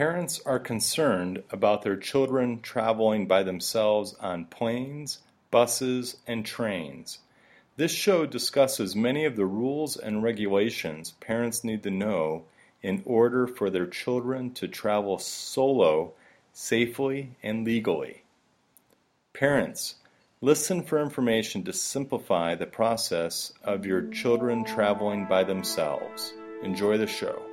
Parents are concerned about their children traveling by themselves on planes, buses, and trains. This show discusses many of the rules and regulations parents need to know in order for their children to travel solo safely and legally. Parents, listen for information to simplify the process of your children traveling by themselves. Enjoy the show.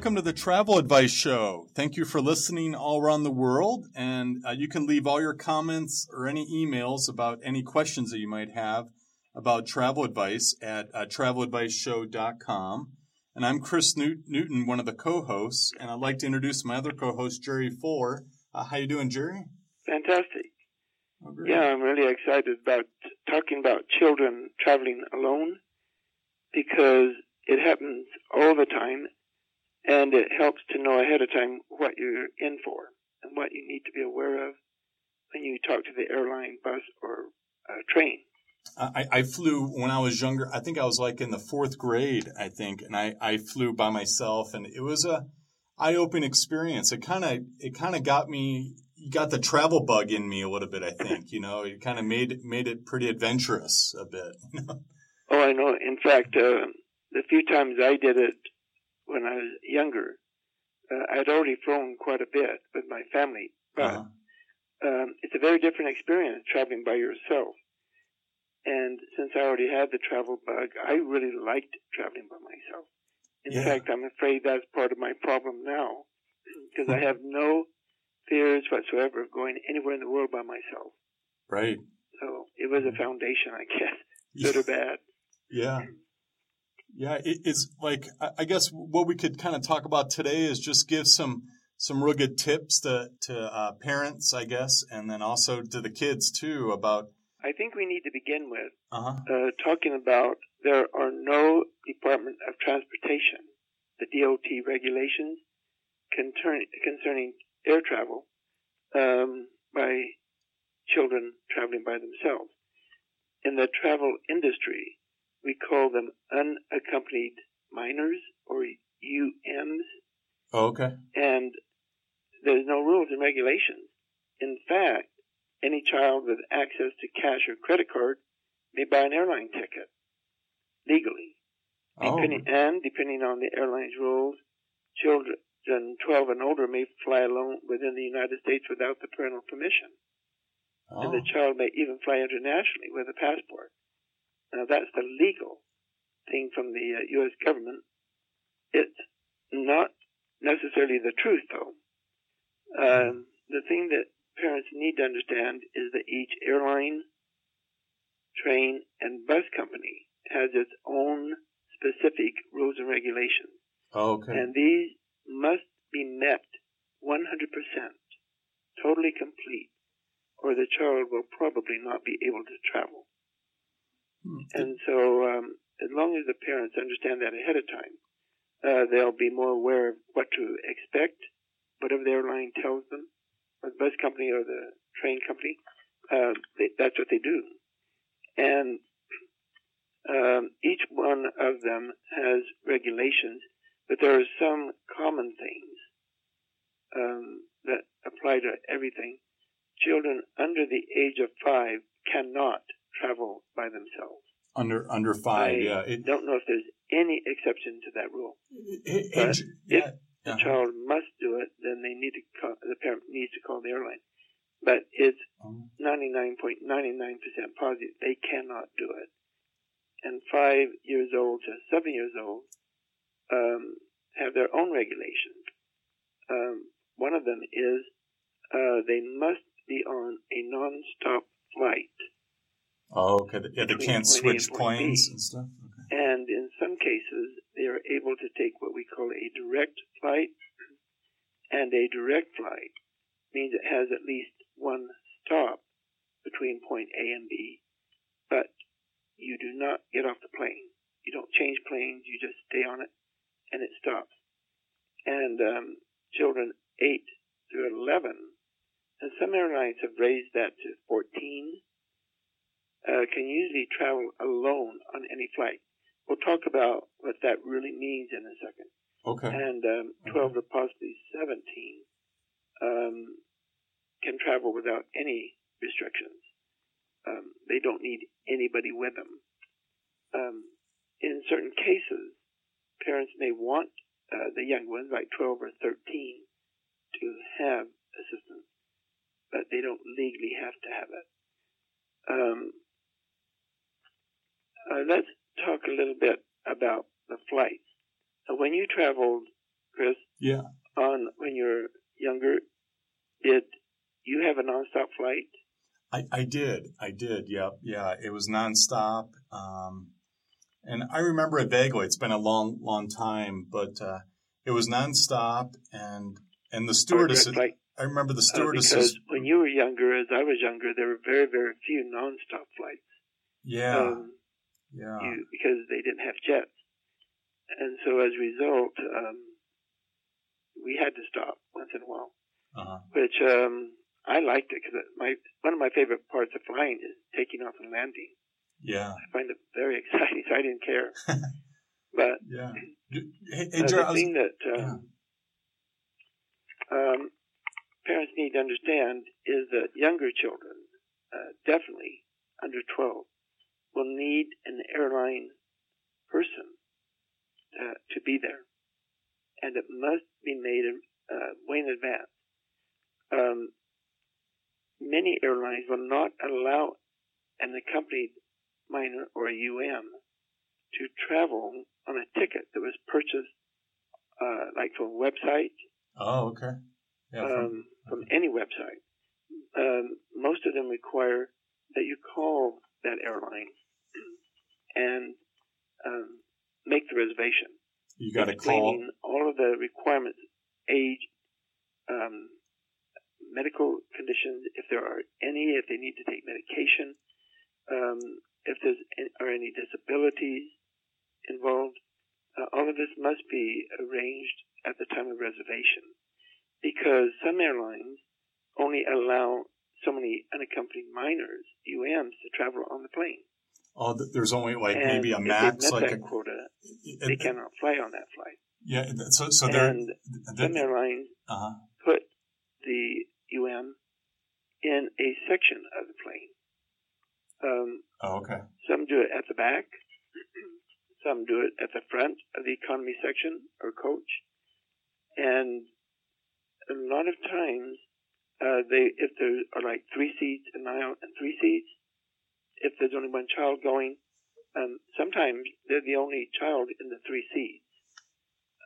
Welcome to the Travel Advice Show. Thank you for listening all around the world. And uh, you can leave all your comments or any emails about any questions that you might have about travel advice at uh, traveladviceshow.com. And I'm Chris Newt- Newton, one of the co-hosts, and I'd like to introduce my other co-host, Jerry Fuller. Uh, how you doing, Jerry? Fantastic. Oh. Yeah, I'm really excited about talking about children traveling alone because it happens all the time and it helps to know ahead of time what you're in for and what you need to be aware of when you talk to the airline, bus, or uh, train. I, I flew when I was younger. I think I was like in the fourth grade, I think, and I, I flew by myself, and it was a eye opening experience. It kind of it kind of got me got the travel bug in me a little bit. I think you know it kind of made made it pretty adventurous a bit. oh, I know. In fact, uh, the few times I did it when I was younger, uh, I'd already flown quite a bit with my family, but Uh-huh. um, it's a very different experience traveling by yourself. And since I already had the travel bug, I really liked traveling by myself. In Yeah. fact, I'm afraid that's part of my problem now, because I have no fears whatsoever of going anywhere in the world by myself. Right. So it was a foundation, I guess, good or bad. Yeah. Yeah, it, it's like I guess what we could kind of talk about today is just give some some real good tips to to uh, parents, I guess, and then also to the kids too about. I think we need to begin with Uh huh. uh, talking about there are no Department of Transportation, the DOT regulations concern, concerning air travel um, by children traveling by themselves. In the travel industry, we call them unaccompanied minors or UMs, Oh, okay. and there's no rules and regulations. In fact, any child with access to cash or credit card may buy an airline ticket legally. Oh, and depending on the airline's rules, children 12 and older may fly alone within the United States without the parental permission. Oh. And oh. the child may even fly internationally with a passport. Now that's the legal thing from the uh, U.S. government. It's not necessarily the truth, though. Um, the thing that parents need to understand is that each airline, train, and bus company has its own specific rules and regulations. Oh, okay. And these must be met 100%, totally complete, or the child will probably not be able to travel. Hmm. And so, um, as long as the parents understand that ahead of time, uh, they'll be more aware of what to expect, whatever the airline tells them, or the bus company or the train company. Uh, they, that's what they do. And um, each one of them has regulations, but there are some common things um, that apply to everything. Children under the age of five cannot travel by themselves. under under five, I yeah. It, don't know if there's any exception to that rule. it, it- but yeah. The uh-huh. child must do it, then they need to call, the parent needs to call the airline. But it's Um, 99.99% positive they cannot do it. And five years old to seven years old um, have their own regulations. Um, one of them is uh, they must be on a non-stop flight. Oh, okay. Yeah, they can't switch B. planes and stuff. Okay. And in some cases, they are able to take what we call a direct flight. And a direct flight means it has at least one stop between point A and B. But you do not get off the plane. You don't change planes. You just stay on it, and it stops. And um, children 8 through 11, and some airlines have raised that to 14, uh, can usually travel alone on any flight. We'll talk about what that really means in a second. Okay. And um, 12 to possibly 17 um, can travel without any restrictions. Um, they don't need anybody with them. Um, in certain cases, parents may want uh, the young ones, like 12 or 13, to have assistance, but they don't legally have to have it. Um, uh, let's talk a little bit about the flights. So when you traveled, Chris, yeah, on when you were younger, did you have a nonstop flight? I, I did. I did. Yep. Yeah. It was nonstop. Um, and I remember it vaguely. It's been a long, long time, but uh, it was nonstop. And and the stewardess. Like, I remember the uh, stewardess. because when you were younger, as I was younger, there were very, very few nonstop flights. Yeah. Um, yeah. you, because they didn't have jets. And so as a result, um, we had to stop once in a while, uh-huh. which um, I liked it because my one of my favorite parts of flying is taking off and landing. Yeah, I find it very exciting. So I didn't care. but yeah, hey, hey, uh, the thing that um, yeah. um, parents need to understand is that younger children, uh, definitely under 12, will need an airline person uh, to be there, and it must be made uh, way in advance. Um, many airlines will not allow an accompanied minor or a UM to travel on a ticket that was purchased, uh, like from a website. Oh, okay. Yeah, from, um, from any website. Um, most of them require that you call that airline and um, make the reservation. You got to call all of the requirements, age, um, medical conditions, if there are any, if they need to take medication, um, if there are any disabilities involved. Uh, all of this must be arranged at the time of reservation because some airlines only allow so many unaccompanied minors, UMs, to travel on the plane. Oh, there's only like and maybe a max, like that a quota. It, they cannot fly on that flight. Yeah, so so they're And some airlines uh-huh. put the UM in a section of the plane. Um, oh, okay. Some do it at the back. some do it at the front of the economy section or coach, and a lot of times uh, they if there are like three seats an aisle and three seats if there's only one child going, um, sometimes they're the only child in the three seats.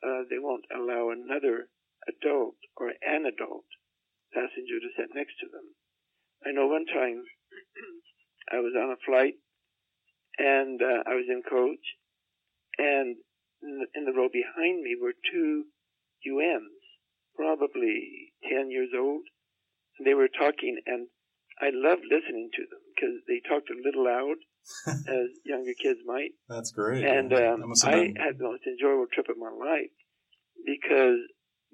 Uh, they won't allow another adult or an adult passenger to sit next to them. I know one time I was on a flight and uh, I was in coach, and in the, in the row behind me were two UMs, probably 10 years old. And they were talking, and I loved listening to them because they talked a little loud, as younger kids might. That's great. And um, I had the most enjoyable trip of my life because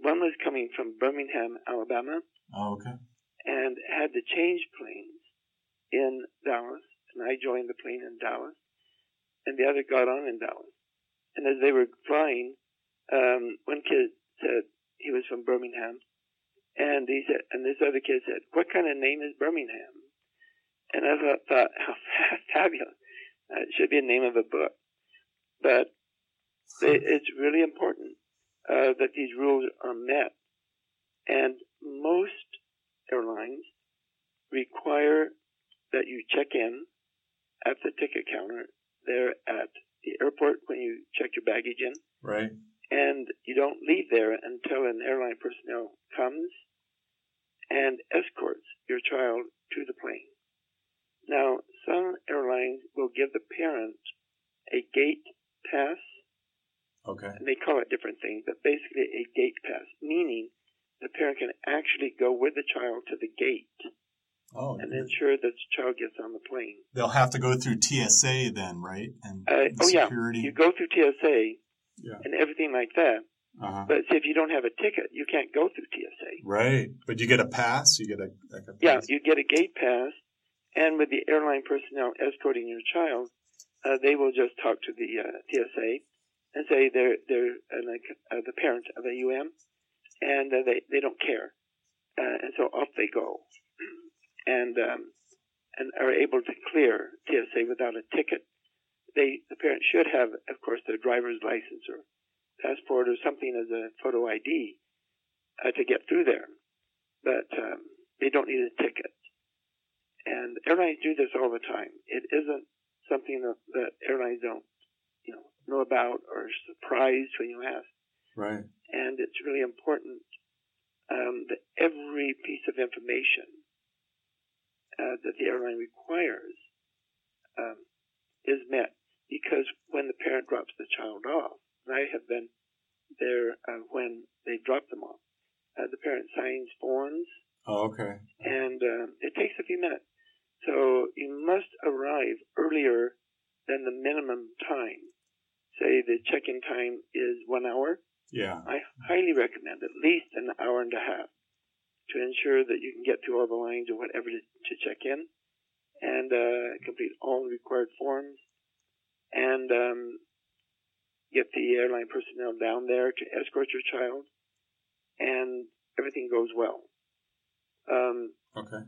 one was coming from Birmingham, Alabama. Oh, okay. And had to change planes in Dallas, and I joined the plane in Dallas, and the other got on in Dallas. And as they were flying, um, one kid said he was from Birmingham, and he said, and this other kid said, "What kind of name is Birmingham?" And I thought, how fabulous! Uh, it should be a name of a book. But it's really important uh, that these rules are met, and most airlines require that you check in at the ticket counter there at the airport when you check your baggage in. Right and you don't leave there until an airline personnel comes and escorts your child to the plane. Now, some airlines will give the parent a gate pass. Okay. And they call it different things, but basically a gate pass, meaning the parent can actually go with the child to the gate oh, and ensure that the child gets on the plane. They'll have to go through TSA then, right? And uh, oh security. yeah, you go through TSA yeah. and everything like that. Uh-huh. But if you don't have a ticket, you can't go through TSA. Right, but you get a pass. You get a, like a yeah, you get a gate pass, and with the airline personnel escorting your child, uh, they will just talk to the uh, TSA and say they're they're uh, the parent of a UM, and uh, they they don't care, uh, and so off they go, and um, and are able to clear TSA without a ticket. They the parent should have, of course, their driver's license or passport or something as a photo ID uh, to get through there, but um, they don't need a ticket. And airlines do this all the time. It isn't something that, that airlines don't, you know, know about or surprised when you ask. Right. And it's really important um, that every piece of information uh, that the airline requires um, is met because when the parent drops the child off, I have been there uh, when they drop them off. Uh, the parent signs forms. Oh, okay. And um, it takes a few minutes. So you must arrive earlier than the minimum time. Say the check-in time is one hour. Yeah. I highly recommend at least an hour and a half to ensure that you can get through all the lines or whatever to, to check in and uh, complete all the required forms and um, get the airline personnel down there to escort your child, and everything goes well. Um, okay.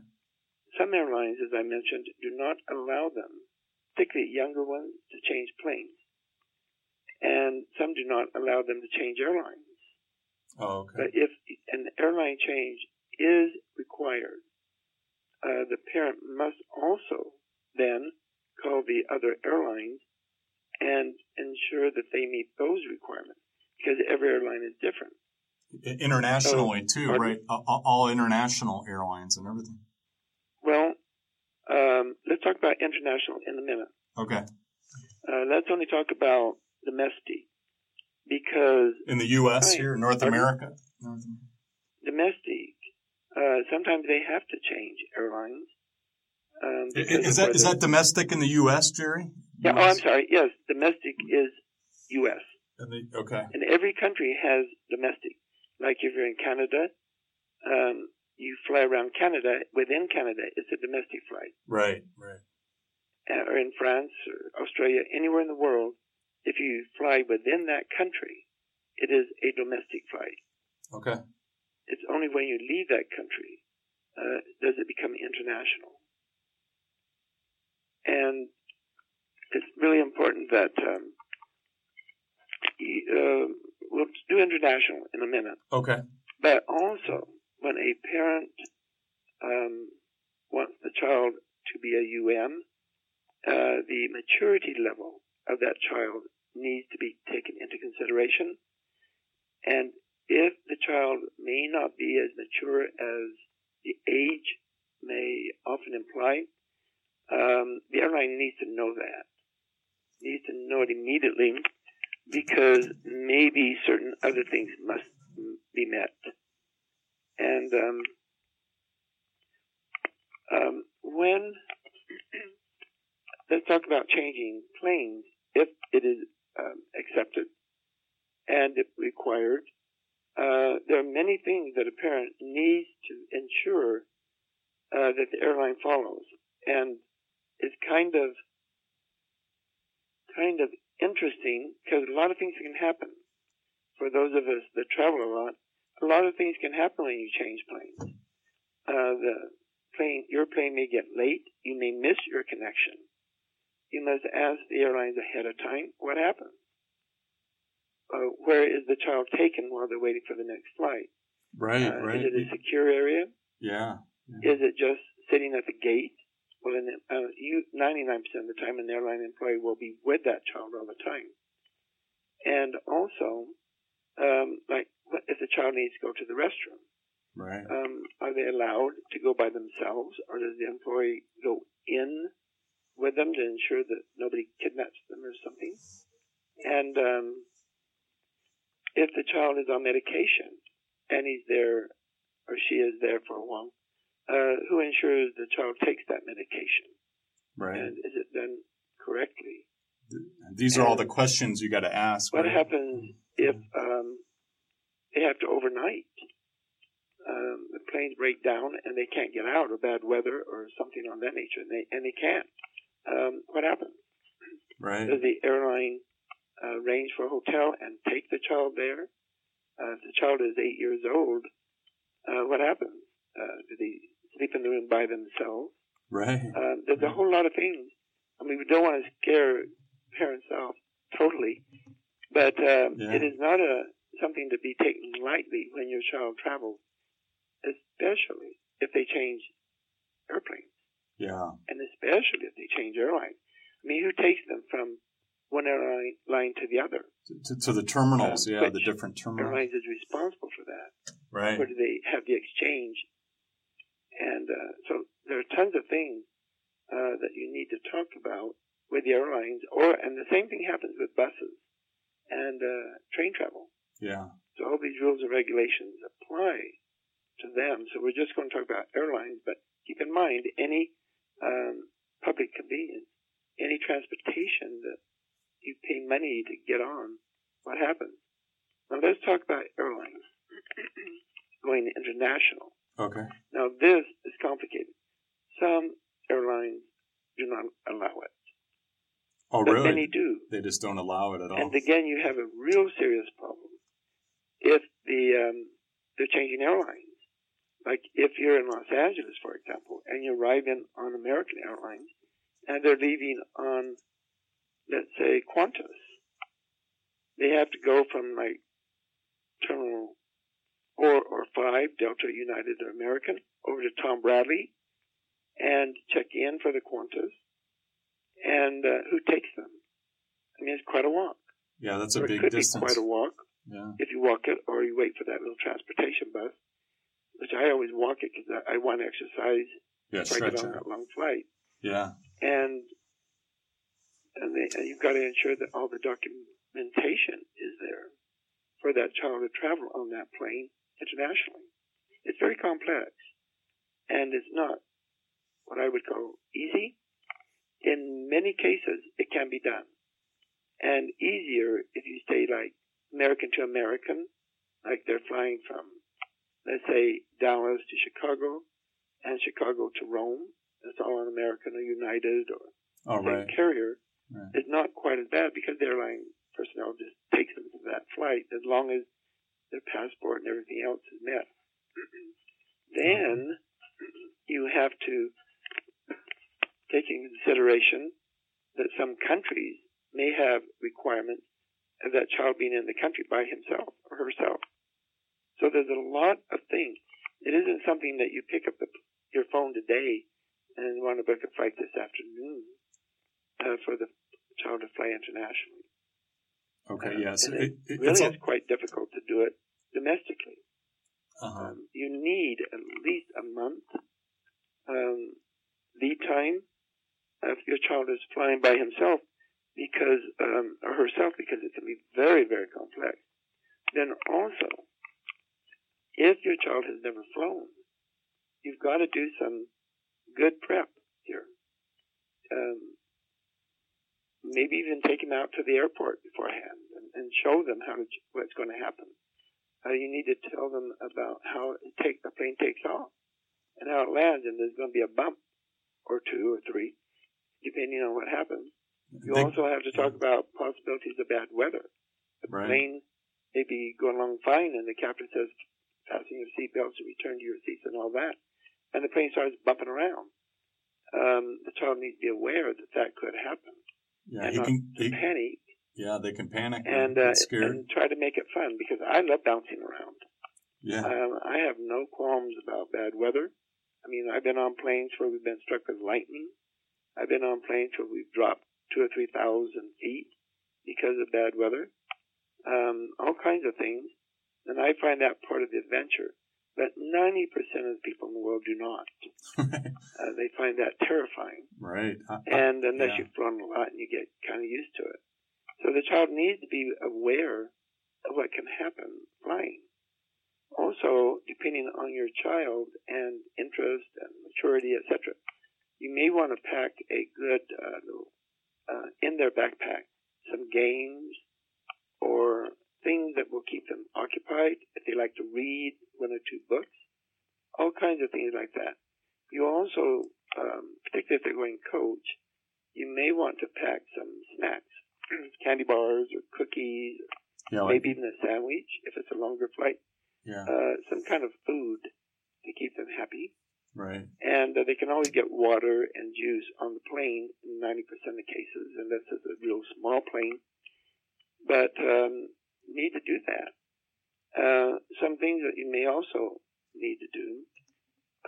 Some airlines, as I mentioned, do not allow them, particularly younger ones, to change planes, and some do not allow them to change airlines. Oh, okay. But if an airline change is required, uh, the parent must also then call the other airlines and ensure that they meet those requirements because every airline is different. Internationally so, too, right? All international airlines and everything. Well, um, let's talk about international in a minute. Okay. Uh, let's only talk about domestic because in the U.S. Right, here, North America. North America. Domestic. Uh, sometimes they have to change airlines. Um, is that is that domestic in the U.S., Jerry? Yeah. Oh, I'm sorry. Yes, domestic is U.S. The, okay. And every country has domestic. Like if you're in Canada, um, you fly around Canada. Within Canada, it's a domestic flight. Right. Right. Uh, or in France or Australia, anywhere in the world, if you fly within that country, it is a domestic flight. Okay. It's only when you leave that country uh, does it become international. And it's really important that um, uh, we'll do international in a minute. Okay. But also, when a parent um, wants the child to be a UN, uh, the maturity level of that child needs to be taken into consideration. And if the child may not be as mature as the age may often imply, um, the airline needs to know that needs to know it immediately because maybe certain other things must be met. And um, um, when let's talk about changing planes, if it is um, accepted and if required, uh, there are many things that a parent needs to ensure uh, that the airline follows, and it's kind of kind of interesting because a lot of things can happen. For those of us that travel a lot, a lot of things can happen when you change planes. Uh, the plane, your plane may get late. You may miss your connection. You must ask the airlines ahead of time what happened. Uh, where is the child taken while they're waiting for the next flight? Right, uh, right. Is it a secure area? Yeah, yeah. Is it just sitting at the gate? Well, in, uh, you, 99% of the time, an airline employee will be with that child all the time. And also, um, like, if the child needs to go to the restroom, right? Um, are they allowed to go by themselves, or does the employee go in with them to ensure that nobody kidnaps them or something? And um, if the child is on medication and he's there or she is there for a while, uh, who ensures the child takes that medication? Right. And is it done correctly? These are all the questions you got to ask. What right? happens if um, they have to overnight? Um, the planes break down and they can't get out, or bad weather, or something on that nature, and they and they can't. Um, what happens? Right. Does the airline uh, arrange for a hotel and take the child there? Uh, if the child is eight years old, uh, what happens? Uh, do they sleep in the room by themselves? Right. Um, there's a whole lot of things. I mean, we don't want to scare parents off totally, but um, Yeah. it is not a something to be taken lightly when your child travels, especially if they change airplanes, Yeah. and especially if they change airlines. I mean, who takes them from one airline line to the other? To, to, the terminals. Yeah. The different terminals. Airlines is responsible for that. Right. Where do they have the exchange? And uh, so there are tons of things uh, that you need to talk about with the airlines, or and the same thing happens with buses and uh, train travel. Yeah. So all these rules and regulations apply to them. So we're just going to talk about airlines, but keep in mind any um, public convenience, any transportation that you pay money to get on, what happens? Now let's talk about airlines going international. Okay. Now this is complicated. Some airlines do not allow it, Oh, but really? many do. They just don't allow it at all. And again, you have a real serious problem if the um, they're changing airlines. Like if you're in Los Angeles, for example, and you arrive in on American Airlines, and they're leaving on, let's say, Qantas, they have to go from like Terminal Four or Five, Delta, United, or American, over to Tom Bradley, and check in for the Qantas, and uh, who takes them? I mean, it's quite a walk. yeah, that's a Or it big could distance. be quite a walk yeah. if you walk it, or you wait for that little transportation bus, which I always walk it because I, I want to exercise Yeah. before I get on it. that long flight. Yeah. And and, they, and you've got to ensure that all the documentation is there for that child to travel on that plane internationally. It's very complex, and it's not what I would call easy. In many cases, it can be done, and easier if you stay like American to American, like they're flying from, let's say, Dallas to Chicago, and Chicago to Rome. It's all on American or United or All same right. carrier. Right. It's not quite as bad because the airline personnel just takes them to that flight as long as their passport and everything else is met. then you have to take into consideration that some countries may have requirements of that child being in the country by himself or herself. So there's a lot of things. It isn't something that you pick up the, your phone today and want to book a flight this afternoon uh, for the child to fly internationally. Okay. Uh, Yes. and it, it it, really it's is quite difficult to do it domestically. uh-huh. Um, you need at least a month um, lead time if your child is flying by himself because um, herself because it can be very very complex. Then also, if your child has never flown, you've got to do some good prep here. Um, maybe even take them out to the airport beforehand and, and show them how to, what's going to happen. Uh, you need to tell them about how it take, the plane takes off and how it lands, and there's going to be a bump or two or three, depending on what happens. You also have to talk about possibilities of bad weather. The Right. plane may be going along fine, and the captain says, fasten your seatbelts and return to your seats and all that. And the plane starts bumping around. Um, the child needs to be aware that that could happen. yeah. and He can. He, panic yeah. They can panic and, uh, and try to make it fun because I love bouncing around. yeah. Um, I have no qualms about bad weather. I mean, I've been on planes where we've been struck with lightning. I've been on planes where we've dropped two or three thousand feet because of bad weather. Um, all kinds of things. And I find that part of the adventure. But 90% of the people in the world do not. Uh, they find that terrifying. right. I- I- And unless yeah. you've flown a lot and you get kind of used to it. So the child needs to be aware of what can happen flying. Also, depending on your child and interest and maturity, etc., you may want to pack a good uh, little, uh, in their backpack some games or things that will keep them occupied. If they like to read one or two books, all kinds of things like that. You also, um, particularly if they're going coach, you may want to pack some snacks, candy bars or cookies, yeah, maybe even a sandwich if it's a longer flight. Yeah. Uh, some kind of food to keep them happy. Right. And uh, they can always get water and juice on the plane in 90% of cases, and this is a real small plane. But um, need to do that. Uh, some things that you may also need to do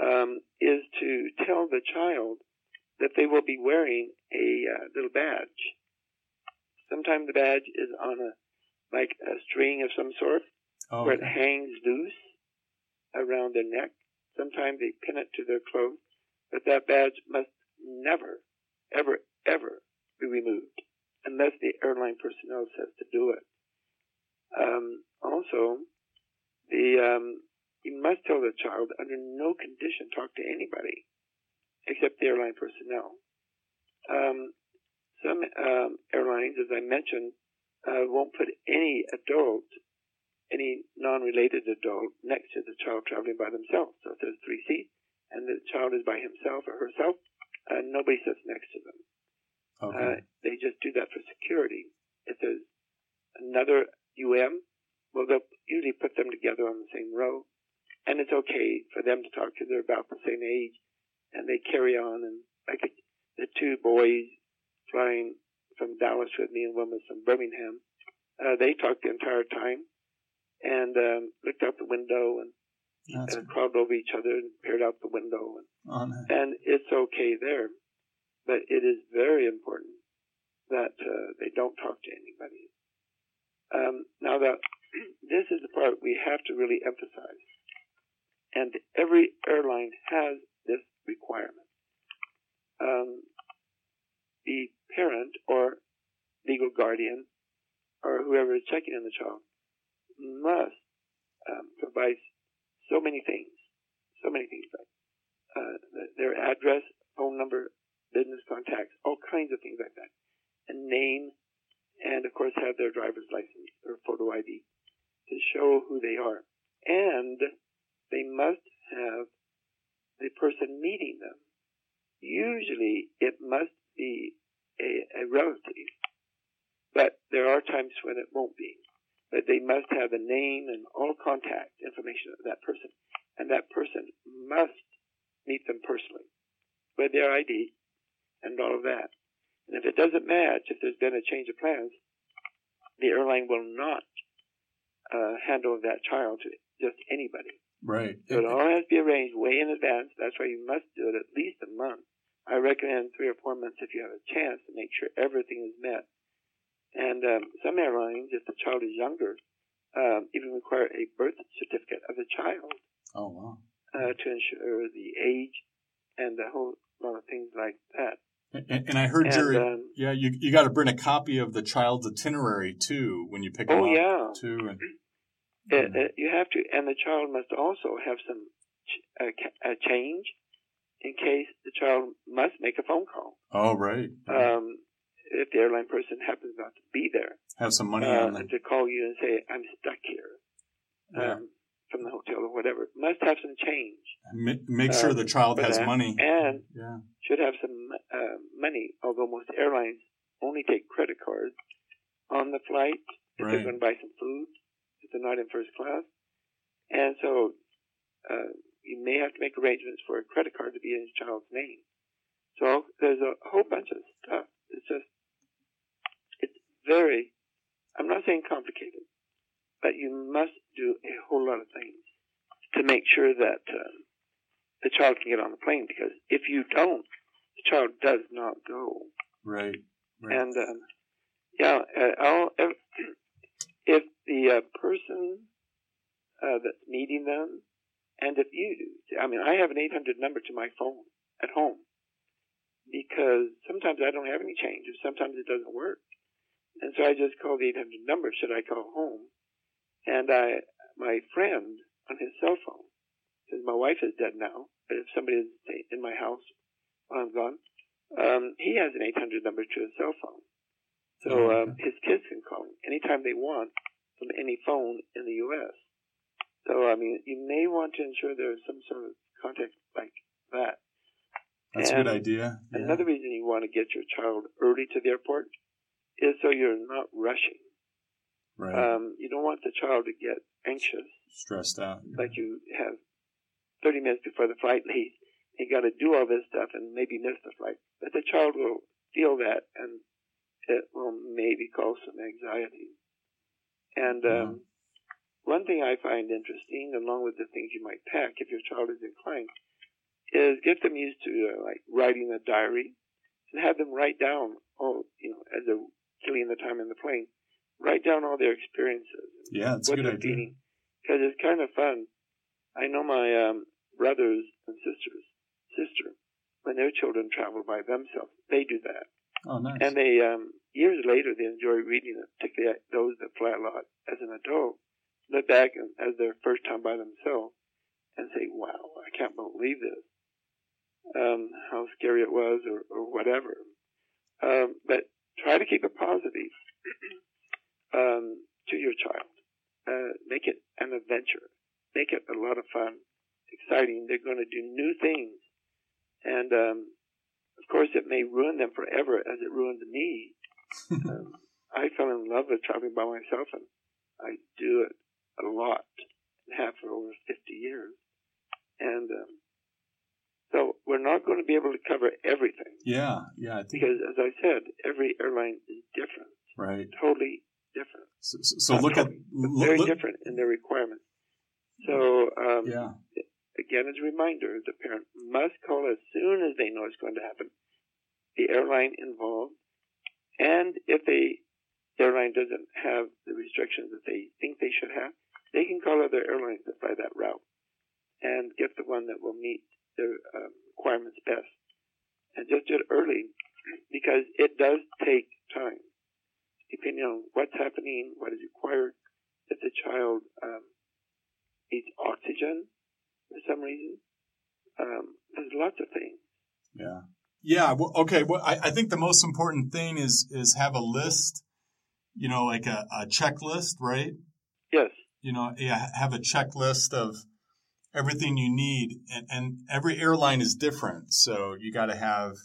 um, is to tell the child that they will be wearing a uh, little badge. Sometimes the badge is on a like a string of some sort, oh, where it hangs loose around their neck. Sometimes they pin it to their clothes, but that badge must never, ever, ever be removed unless the airline personnel says to do it. Um, also, the um, you must tell the child under no condition talk to anybody except the airline personnel. Um, some um, airlines, as I mentioned, uh, won't put any adult, any non-related adult, next to the child traveling by themselves. So if there's three seats and the child is by himself or herself, uh, nobody sits next to them. Okay. Uh, they just do that for security. If there's another UM, well, they'll usually put them together on the same row, and it's okay for them to talk because they're about the same age, and they carry on. And like the, the two boys flying from Dallas with me and one was from Birmingham, uh, they talked the entire time and um, looked out the window and uh, crawled over each other and peered out the window. And, oh, and it's okay there, but it is very important that uh, they don't talk to anybody. Um, now that this is the part we have to really emphasize, and every airline has this requirement. Um, the parent or legal guardian or whoever is checking on the child must um, provide so many things, so many things like uh, their address, phone number, business contacts, all kinds of things like that, and name and of course have their driver's license or photo ID to show who they are. And they must have the person meeting them. Usually it must be a, a relative, but there are times when it won't be. But they must have the name and all contact information of that person. And that person must meet them personally with their ID and all of that. And if it doesn't match, if there's been a change of plans, the airline will not uh, handle that child to just anybody. Right. So it all has to be arranged way in advance. That's why you must do it at least a month. I recommend three or four months if you have a chance to make sure everything is met. And um, some airlines, if the child is younger, um, even require a birth certificate of the child. Oh wow! Uh, to ensure the age and a whole lot of things like that. And, and I heard, Jerry, um, yeah, you you got to bring a copy of the child's itinerary too when you pick oh, them yeah. up too. And, it, it, you have to, and the child must also have some ch- uh, change in case the child must make a phone call. Oh, right. Um, if the airline person happens not to be there, have some money uh, on them. and to call you and say, "I'm stuck here." Yeah. Um, from the hotel or whatever. Must have some change. Make sure the child has that. money. And yeah. should have some uh, money, although most airlines only take credit cards on the flight if right. they're going to buy some food, if they're not in first class. And so uh, you may have to make arrangements for a credit card to be in his child's name. So there's a whole bunch of stuff. It's just, very, I'm not saying complicated, but you must do a whole lot of things to make sure that um, the child can get on the plane because if you don't, the child does not go. Right. right. And um, yeah, uh, if the uh, person uh, that's meeting them, and if you, I mean, I have an 800 number to my phone at home because sometimes I don't have any change, or sometimes it doesn't work, and so I just called the 800 number. Should I call home? And I, my friend on his cell phone. Because my wife is dead now, but if somebody is in my house while I'm gone, um, he has an 800 number to his cell phone. So oh, um, his kids can call him anytime they want from any phone in the U.S. So, I mean, you may want to ensure there's some sort of contact like that. That's and a good idea. Yeah. Another reason you want to get your child early to the airport is so you're not rushing. Right. Um, you don't want the child to get anxious, stressed out, yeah. like you have 30 minutes before the flight leaves. You got to do all this stuff and maybe miss the flight. But the child will feel that, and it will maybe cause some anxiety. And um, one thing I find interesting, along with the things you might pack if your child is inclined, is get them used to uh, like writing a diary and have them write down all you know as they're killing the time in the plane write down all their experiences. Yeah, it's a good idea. Because it's kind of fun. I know my um, brothers and sisters, sister, when their children travel by themselves, they do that. Oh, nice. And they, um, years later, they enjoy reading it, particularly those that fly a lot as an adult, look back as their first time by themselves and say, wow, I can't believe this. Um, how scary it was or, or whatever. Um, but try to keep it positive um, to your child. Uh, make it an adventure. Make it a lot of fun, exciting. They're going to do new things. And, um, of course, it may ruin them forever as it ruined me. um, I fell in love with traveling by myself, and I do it a lot, and have for over 50 years. And um, so we're not going to be able to cover everything. Yeah, yeah. Because, as I said, every airline is different. Right. Totally different. So, so look totally, at look, very different in their requirements. So um, yeah. Again, as a reminder, the parent must call as soon as they know it's going to happen. The airline involved, and if the airline doesn't have the restrictions that they think they should have, they can call other airlines that fly that route and get the one that will meet their um, requirements best. And just do it early because it does take time depending on what's happening, what is required, if the child um, needs oxygen for some reason. Um, there's lots of things. Yeah. Yeah. Well, okay. Well, I, I, think the most important thing is is have a list. You know, like a, a checklist, right? Yes. You know, yeah, have a checklist of everything you need, and, and every airline is different, so you got to have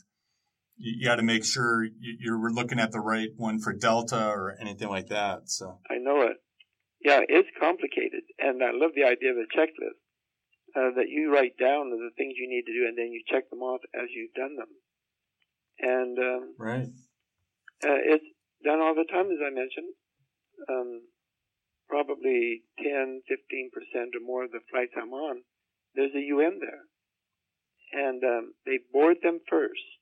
you, got to make sure you're looking at the right one for Delta or anything like that. So I know it. Yeah, it's complicated, and I love the idea of a checklist uh, that you write down the things you need to do, and then you check them off as you've done them. And um, right, uh, it's done all the time, as I mentioned. Um, probably 10, 15 percent or more of the flights I'm on, there's a UN there, and um, they board them first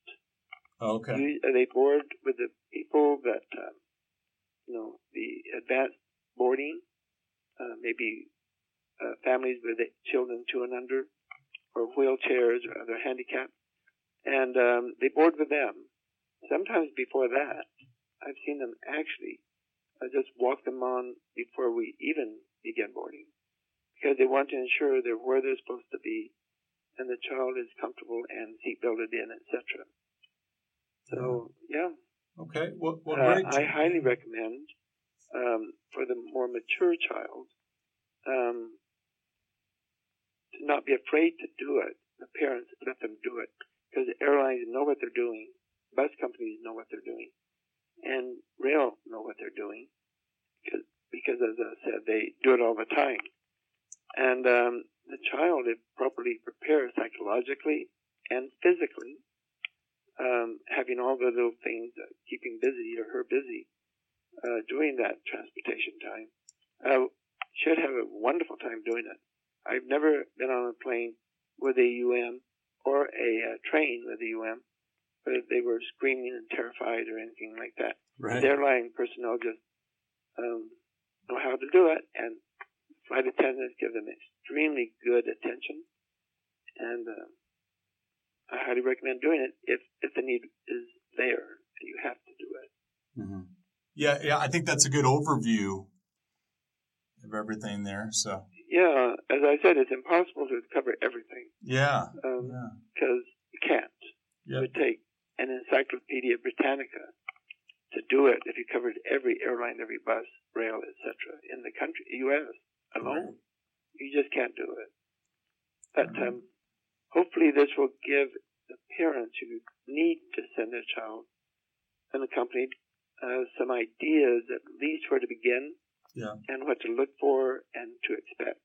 Oh, okay. Uh, they board with the people that, um, you know, the advanced boarding, uh, maybe uh, families with children two and under, or wheelchairs or other handicaps, and um, they board with them. Sometimes before that, I've seen them actually uh, just walk them on before we even begin boarding, because they want to ensure they're where they're supposed to be, and the child is comfortable and seat belted in, etc. So yeah. Okay. Well, well uh, I highly recommend um, for the more mature child um, to not be afraid to do it. The parents let them do it because the airlines know what they're doing, bus companies know what they're doing, and rail know what they're doing because, because as I said, they do it all the time. And um, the child, if properly prepared psychologically and physically, um, having all the little things, uh, keeping busy or her busy uh, during that transportation time, uh, should have a wonderful time doing it. I've never been on a plane with a UM or a uh, train with a UM where they were screaming and terrified or anything like that. Right. The airline personnel just um, know how to do it, and flight attendants give them extremely good attention, and uh, I highly recommend doing it if if the need is there and you have to do it. Mm-hmm. Yeah, yeah, I think that's a good overview of everything there. So yeah, as I said, it's impossible to cover everything. Yeah. Because yeah. you can't. Yep. It would take an Encyclopedia Britannica to do it if you covered every airline, every bus, rail, etc. in the country, U.S. alone. You just can't do it. But right. um, hopefully, this will give the parents who need to send their child unaccompanied uh, some ideas at least where to begin yeah. and what to look for and to expect.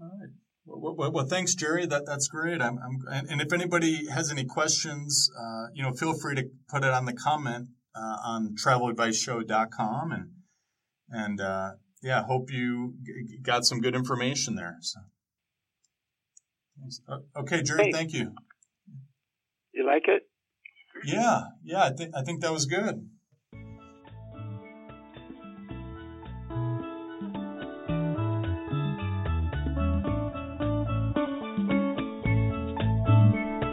All right. Well, well, well, thanks, Jerry. That that's great. I'm, I'm and, and, if anybody has any questions, uh, you know, feel free to put it on the comment uh, on traveladviceshow.com and and uh, yeah, hope you g- got some good information there. So, okay, Jerry, hey, thank you. You like it? Yeah, yeah. I think I think that was good.